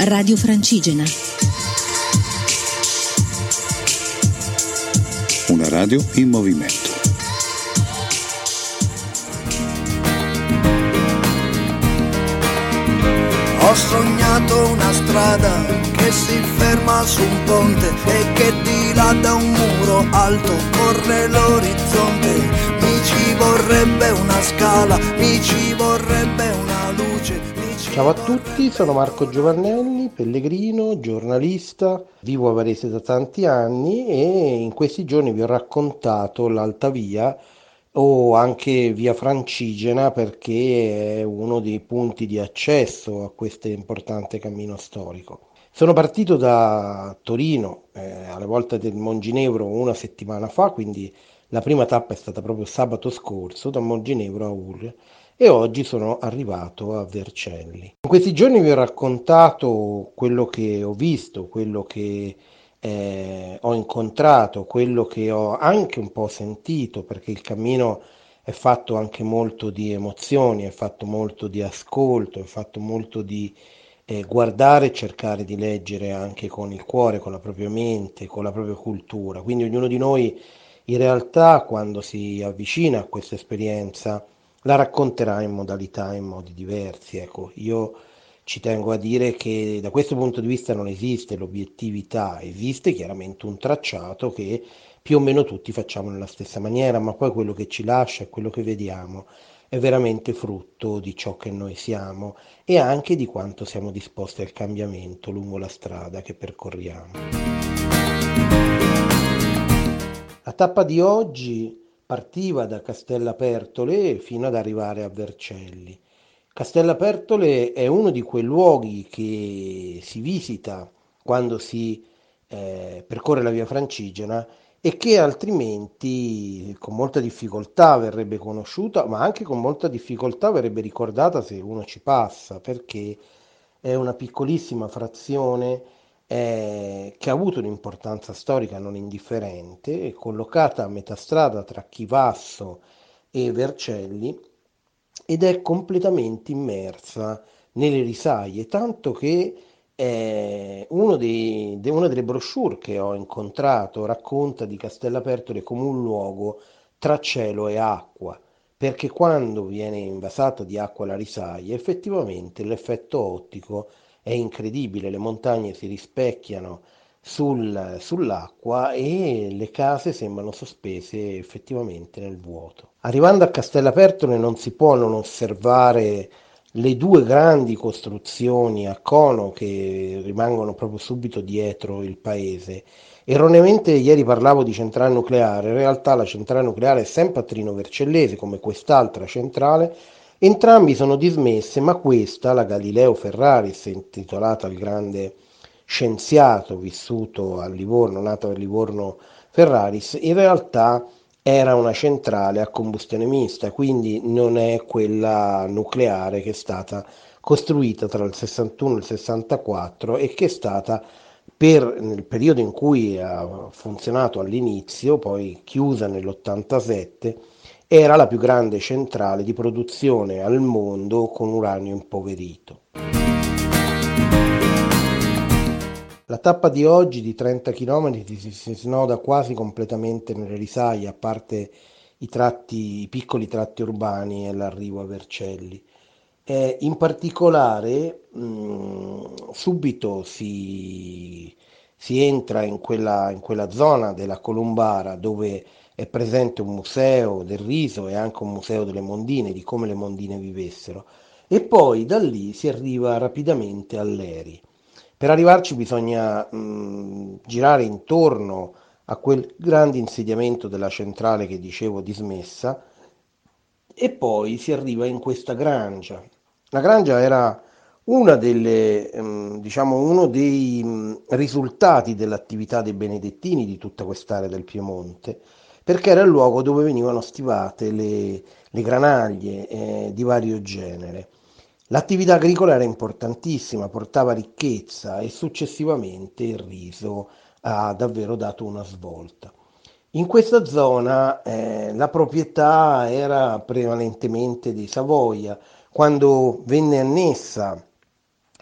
Radio Francigena. Una radio in movimento. Ho sognato una strada che si ferma su un ponte e che di là da un muro alto corre l'orizzonte. Mi ci vorrebbe una scala, mi ci vorrebbe una luce. Ci Ciao a tutti, sono Marco Giovannelli, pellegrino, giornalista, vivo a Varese da tanti anni e in questi giorni vi ho raccontato l'Alta Via o anche via Francigena perché è uno dei punti di accesso a questo importante cammino storico. Sono partito da Torino eh, alla volta del Monginevro una settimana fa, quindi la prima tappa è stata proprio sabato scorso da Monginevro a Ur e oggi sono arrivato a Vercelli. In questi giorni vi ho raccontato quello che ho visto, quello che eh, ho incontrato, quello che ho anche un po' sentito, perché il cammino è fatto anche molto di emozioni, è fatto molto di ascolto, è fatto molto di eh, guardare e cercare di leggere anche con il cuore, con la propria mente, con la propria cultura. Quindi ognuno di noi in realtà quando si avvicina a questa esperienza la racconterà in modalità, in modi diversi. Ecco, io ci tengo a dire che da questo punto di vista non esiste l'obiettività, esiste chiaramente un tracciato che più o meno tutti facciamo nella stessa maniera, ma poi quello che ci lascia quello che vediamo è veramente frutto di ciò che noi siamo e anche di quanto siamo disposti al cambiamento lungo la strada che percorriamo. La tappa di oggi partiva da Castellapertole fino ad arrivare a Vercelli. Castellapertole è uno di quei luoghi che si visita quando si eh, percorre la via Francigena e che altrimenti con molta difficoltà verrebbe conosciuta, ma anche con molta difficoltà verrebbe ricordata se uno ci passa, perché è una piccolissima frazione eh, che ha avuto un'importanza storica non indifferente, collocata a metà strada tra Chivasso e Vercelli ed è completamente immersa nelle risaie, tanto che eh, dei, de, una delle brochure che ho incontrato racconta di Castellapertole come un luogo tra cielo e acqua, perché quando viene invasata di acqua la risaia, effettivamente l'effetto ottico è incredibile, le montagne si rispecchiano sul, sull'acqua e le case sembrano sospese effettivamente nel vuoto. Arrivando a Castellapertole non si può non osservare le due grandi costruzioni a cono che rimangono proprio subito dietro il paese. Erroneamente ieri parlavo di centrale nucleare, in realtà la centrale nucleare è sempre a Trino Vercellese come quest'altra centrale, entrambi sono dismesse, ma questa, la Galileo Ferraris, intitolata al grande scienziato vissuto a Livorno, nato a Livorno Ferraris, in realtà era una centrale a combustione mista, quindi non è quella nucleare che è stata costruita tra il 61 e il 64 e che è stata per, nel periodo in cui ha funzionato all'inizio, poi chiusa nell'87, era la più grande centrale di produzione al mondo con uranio impoverito. La tappa di oggi di 30 km si, snoda quasi completamente nelle risaie, a parte i, tratti, i piccoli tratti urbani e l'arrivo a Vercelli. Eh, in particolare mh, subito si, si entra in quella, in quella, zona della Colombara dove è presente un museo del riso e anche un museo delle mondine, di come le mondine vivessero, e poi da lì si arriva rapidamente all'Eri. Per arrivarci bisogna mh, girare intorno a quel grande insediamento della centrale che dicevo dismessa e poi si arriva in questa grangia. La grangia era delle, diciamo, uno dei risultati dell'attività dei benedettini di tutta quest'area del Piemonte, perché era il luogo dove venivano stivate le, le granaglie eh, di vario genere. L'attività agricola era importantissima, portava ricchezza e successivamente il riso ha davvero dato una svolta. In questa zona eh, la proprietà era prevalentemente di Savoia. Quando venne annessa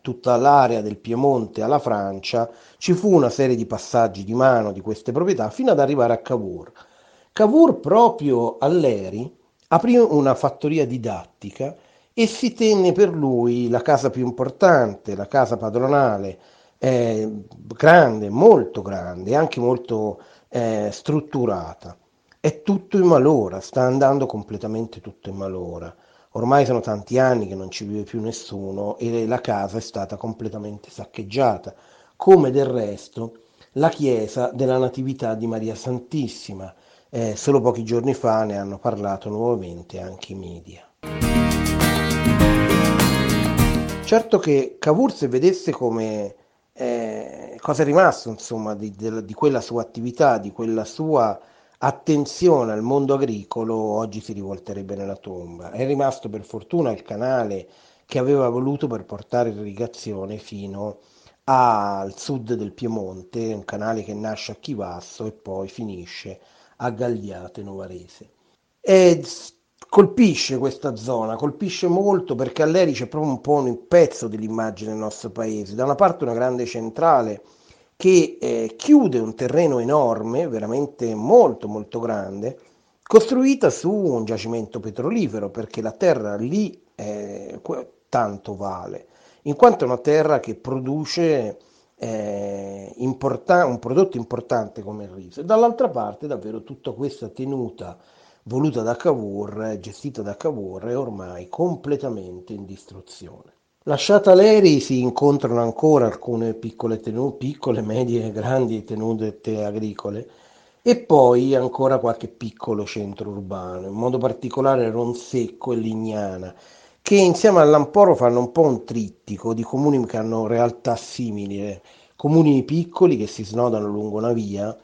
tutta l'area del Piemonte alla Francia, ci fu una serie di passaggi di mano di queste proprietà fino ad arrivare a Cavour. Cavour proprio all'Eri aprì una fattoria didattica e si tenne per lui la casa più importante, la casa padronale, eh, grande, molto grande, anche molto eh, strutturata. È tutto in malora, sta andando completamente tutto in malora. Ormai sono tanti anni che non ci vive più nessuno e la casa è stata completamente saccheggiata, come del resto la chiesa della Natività di Maria Santissima. Eh, solo pochi giorni fa ne hanno parlato nuovamente anche i media. Certo che Cavour se vedesse come eh, cosa è rimasto insomma di, di, quella sua attività, di quella sua attenzione al mondo agricolo oggi si rivolterebbe nella tomba. È rimasto per fortuna il canale che aveva voluto per portare irrigazione fino al sud del Piemonte, un canale che nasce a Chivasso e poi finisce a Gagliate Novarese. E colpisce questa zona, colpisce molto perché a Leri c'è proprio un po' un pezzo dell'immagine del nostro paese. Da una parte una grande centrale che eh, chiude un terreno enorme, veramente molto molto grande, costruita su un giacimento petrolifero, perché la terra lì eh, tanto vale, in quanto è una terra che produce eh, importa- un prodotto importante come il riso. E dall'altra parte davvero tutta questa tenuta voluta da Cavour, gestita da Cavour, è ormai completamente in distruzione. Lasciata l'Eri si incontrano ancora alcune piccole, tenute, piccole, medie e grandi tenute agricole e poi ancora qualche piccolo centro urbano, in modo particolare Ronsecco e Lignana, che insieme all'Amporo fanno un po' un trittico di comuni che hanno realtà simili, comuni piccoli che si snodano lungo una via,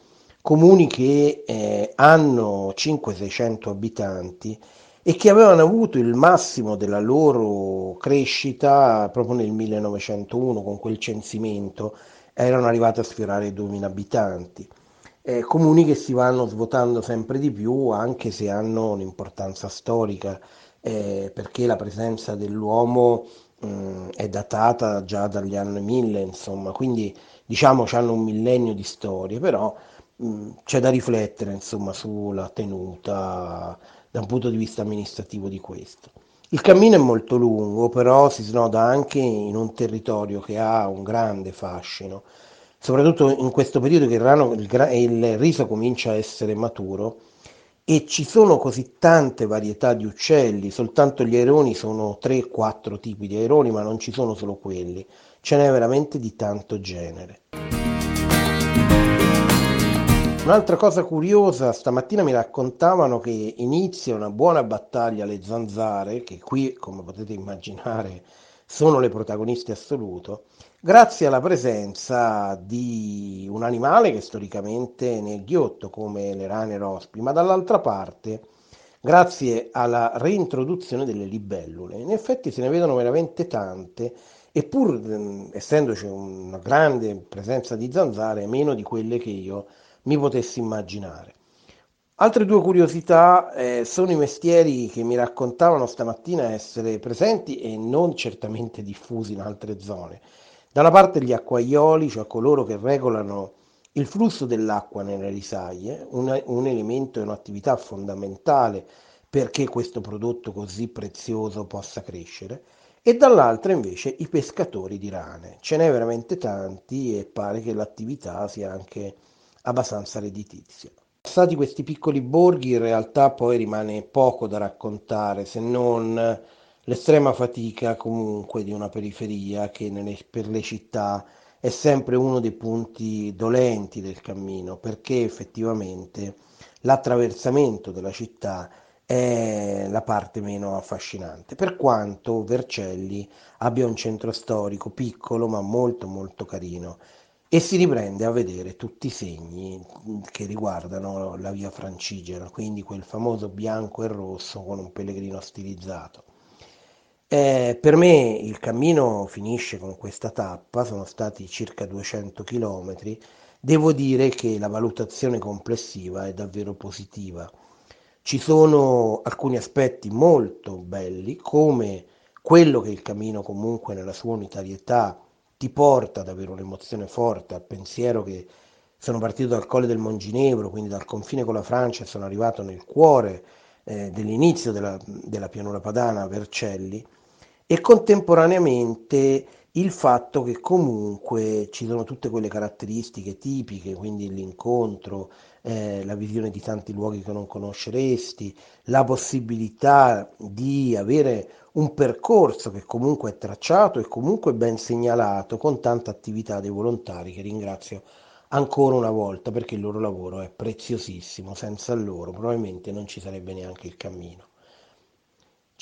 comuni che eh, hanno 500-600 abitanti e che avevano avuto il massimo della loro crescita proprio nel 1901 con quel censimento, erano arrivati a sfiorare i 2000 abitanti. Eh, comuni che si vanno svuotando sempre di più anche se hanno un'importanza storica eh, perché la presenza dell'uomo mh, mm, è datata già dagli anni 1000 insomma quindi diciamo hanno un millennio di storie però mh, mm, c'è da riflettere insomma sulla tenuta da un punto di vista amministrativo di questo. Il cammino è molto lungo, però si snoda anche in un territorio che ha un grande fascino, soprattutto in questo periodo che il, rano, il, il riso comincia a essere maturo e ci sono così tante varietà di uccelli, soltanto gli aironi sono 3-4 tipi di aironi, ma non ci sono solo quelli, ce n'è veramente di tanto genere. Un'altra cosa curiosa, stamattina mi raccontavano che inizia una buona battaglia le zanzare, che qui, come potete immaginare, sono le protagoniste assoluto, grazie alla presenza di un animale che storicamente è ghiotto, come le rane rospi, ma dall'altra parte grazie alla reintroduzione delle libellule. In effetti se ne vedono veramente tante, eppur essendoci una grande presenza di zanzare, meno di quelle che io mi potessi immaginare. Altre due curiosità eh, sono i mestieri che mi raccontavano stamattina essere presenti e non certamente diffusi in altre zone. Da una parte gli acquaioli, cioè coloro che regolano il flusso dell'acqua nelle risaie, un, un elemento e un'attività fondamentale perché questo prodotto così prezioso possa crescere, e dall'altra invece i pescatori di rane. Ce n'è veramente tanti e pare che l'attività sia anche abbastanza redditizia. Passati questi piccoli borghi in realtà poi rimane poco da raccontare se non l'estrema fatica comunque di una periferia che nelle, per le città è sempre uno dei punti dolenti del cammino perché effettivamente l'attraversamento della città è la parte meno affascinante per quanto Vercelli abbia un centro storico piccolo ma molto molto carino e si riprende a vedere tutti i segni che riguardano la via Francigena, quindi quel famoso bianco e rosso con un pellegrino stilizzato. Eh, per me il cammino finisce con questa tappa, sono stati circa 200 km, devo dire che la valutazione complessiva è davvero positiva. Ci sono alcuni aspetti molto belli, come quello che il cammino comunque nella sua unitarietà ti porta ad avere un'emozione forte, al pensiero che sono partito dal Colle del Monginevro, quindi dal confine con la Francia, e sono arrivato nel cuore eh, dell'inizio della, della pianura padana, Vercelli, e contemporaneamente il fatto che comunque ci sono tutte quelle caratteristiche tipiche, quindi l'incontro, eh, la visione di tanti luoghi che non conosceresti, la possibilità di avere un percorso che comunque è tracciato e comunque ben segnalato con tanta attività dei volontari che ringrazio ancora una volta perché il loro lavoro è preziosissimo, senza loro probabilmente non ci sarebbe neanche il cammino.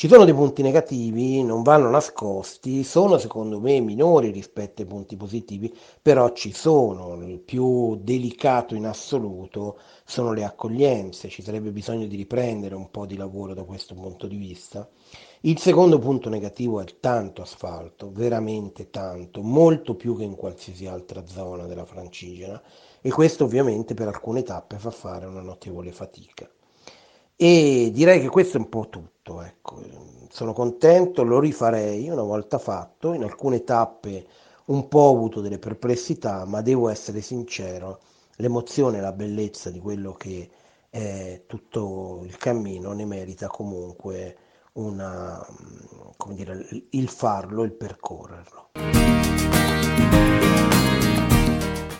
Ci sono dei punti negativi, non vanno nascosti, sono secondo me minori rispetto ai punti positivi, però ci sono. Il più delicato in assoluto sono le accoglienze, ci sarebbe bisogno di riprendere un po' di lavoro da questo punto di vista. Il secondo punto negativo è tanto asfalto, veramente tanto, molto più che in qualsiasi altra zona della Francigena e questo ovviamente per alcune tappe fa fare una notevole fatica. E direi che questo è un po' tutto, ecco. Sono contento, lo rifarei una volta fatto, in alcune tappe un po' ho avuto delle perplessità, ma devo essere sincero, l'emozione e la bellezza di quello che è tutto il cammino ne merita comunque una, come dire, il farlo, il percorrerlo.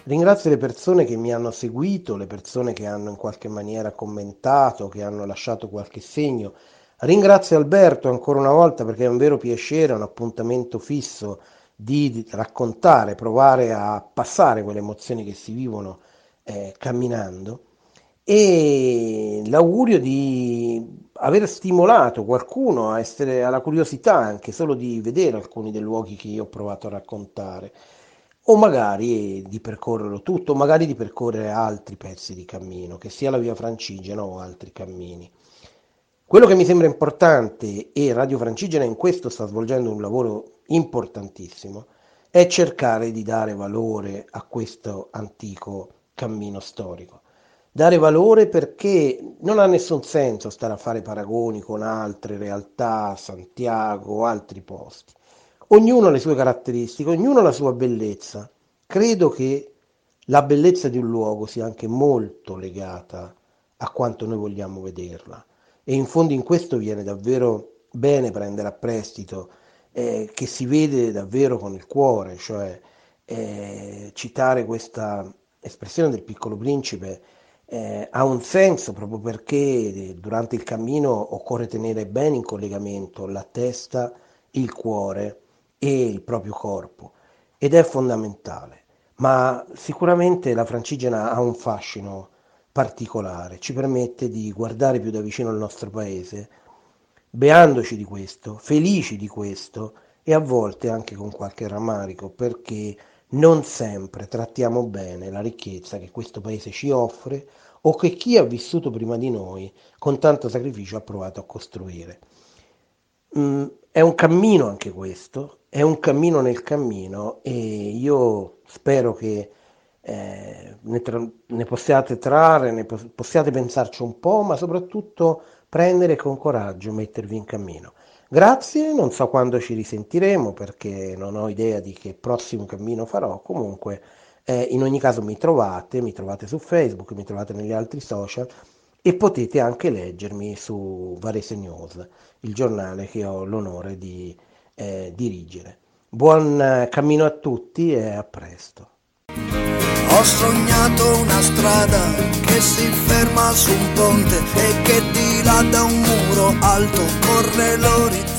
Ringrazio le persone che mi hanno seguito, le persone che hanno in qualche maniera commentato, che hanno lasciato qualche segno. Ringrazio Alberto ancora una volta perché è un vero piacere, un appuntamento fisso di raccontare, provare a passare quelle emozioni che si vivono eh, camminando e l'augurio di aver stimolato qualcuno a essere alla curiosità anche solo di vedere alcuni dei luoghi che io ho provato a raccontare o magari di percorrerlo tutto, magari di percorrere altri pezzi di cammino, che sia la via Francigena o altri cammini. Quello che mi sembra importante, e Radio Francigena in questo sta svolgendo un lavoro importantissimo, è cercare di dare valore a questo antico cammino storico. Dare valore perché non ha nessun senso stare a fare paragoni con altre realtà, Santiago altri posti. Ognuno ha le sue caratteristiche, ognuno ha la sua bellezza. Credo che la bellezza di un luogo sia anche molto legata a quanto noi vogliamo vederla. E in fondo in questo viene davvero bene prendere a prestito eh, che si vede davvero con il cuore, cioè eh, citare questa espressione del piccolo principe eh, ha un senso proprio perché durante il cammino occorre tenere bene in collegamento la testa, il cuore e il proprio corpo. Ed è fondamentale, ma sicuramente la francigena ha un fascino particolare, ci permette di guardare più da vicino il nostro paese, beandoci di questo, felici di questo e a volte anche con qualche rammarico perché non sempre trattiamo bene la ricchezza che questo paese ci offre o che chi ha vissuto prima di noi con tanto sacrificio ha provato a costruire. Mm, è un cammino anche questo, è un cammino nel cammino e io spero che eh, ne, tra- ne, possiate trarre, ne po- possiate pensarci un po', ma soprattutto prendere con coraggio, mettervi in cammino. Grazie, non so quando ci risentiremo perché non ho idea di che prossimo cammino farò, comunque eh, in ogni caso mi trovate, mi trovate su Facebook, mi trovate negli altri social e potete anche leggermi su Varese News, il giornale che ho l'onore di eh, dirigere. Buon eh, cammino a tutti e a presto. Ho sognato una strada che si ferma su un ponte e che di là da un muro alto corre l'orizzonte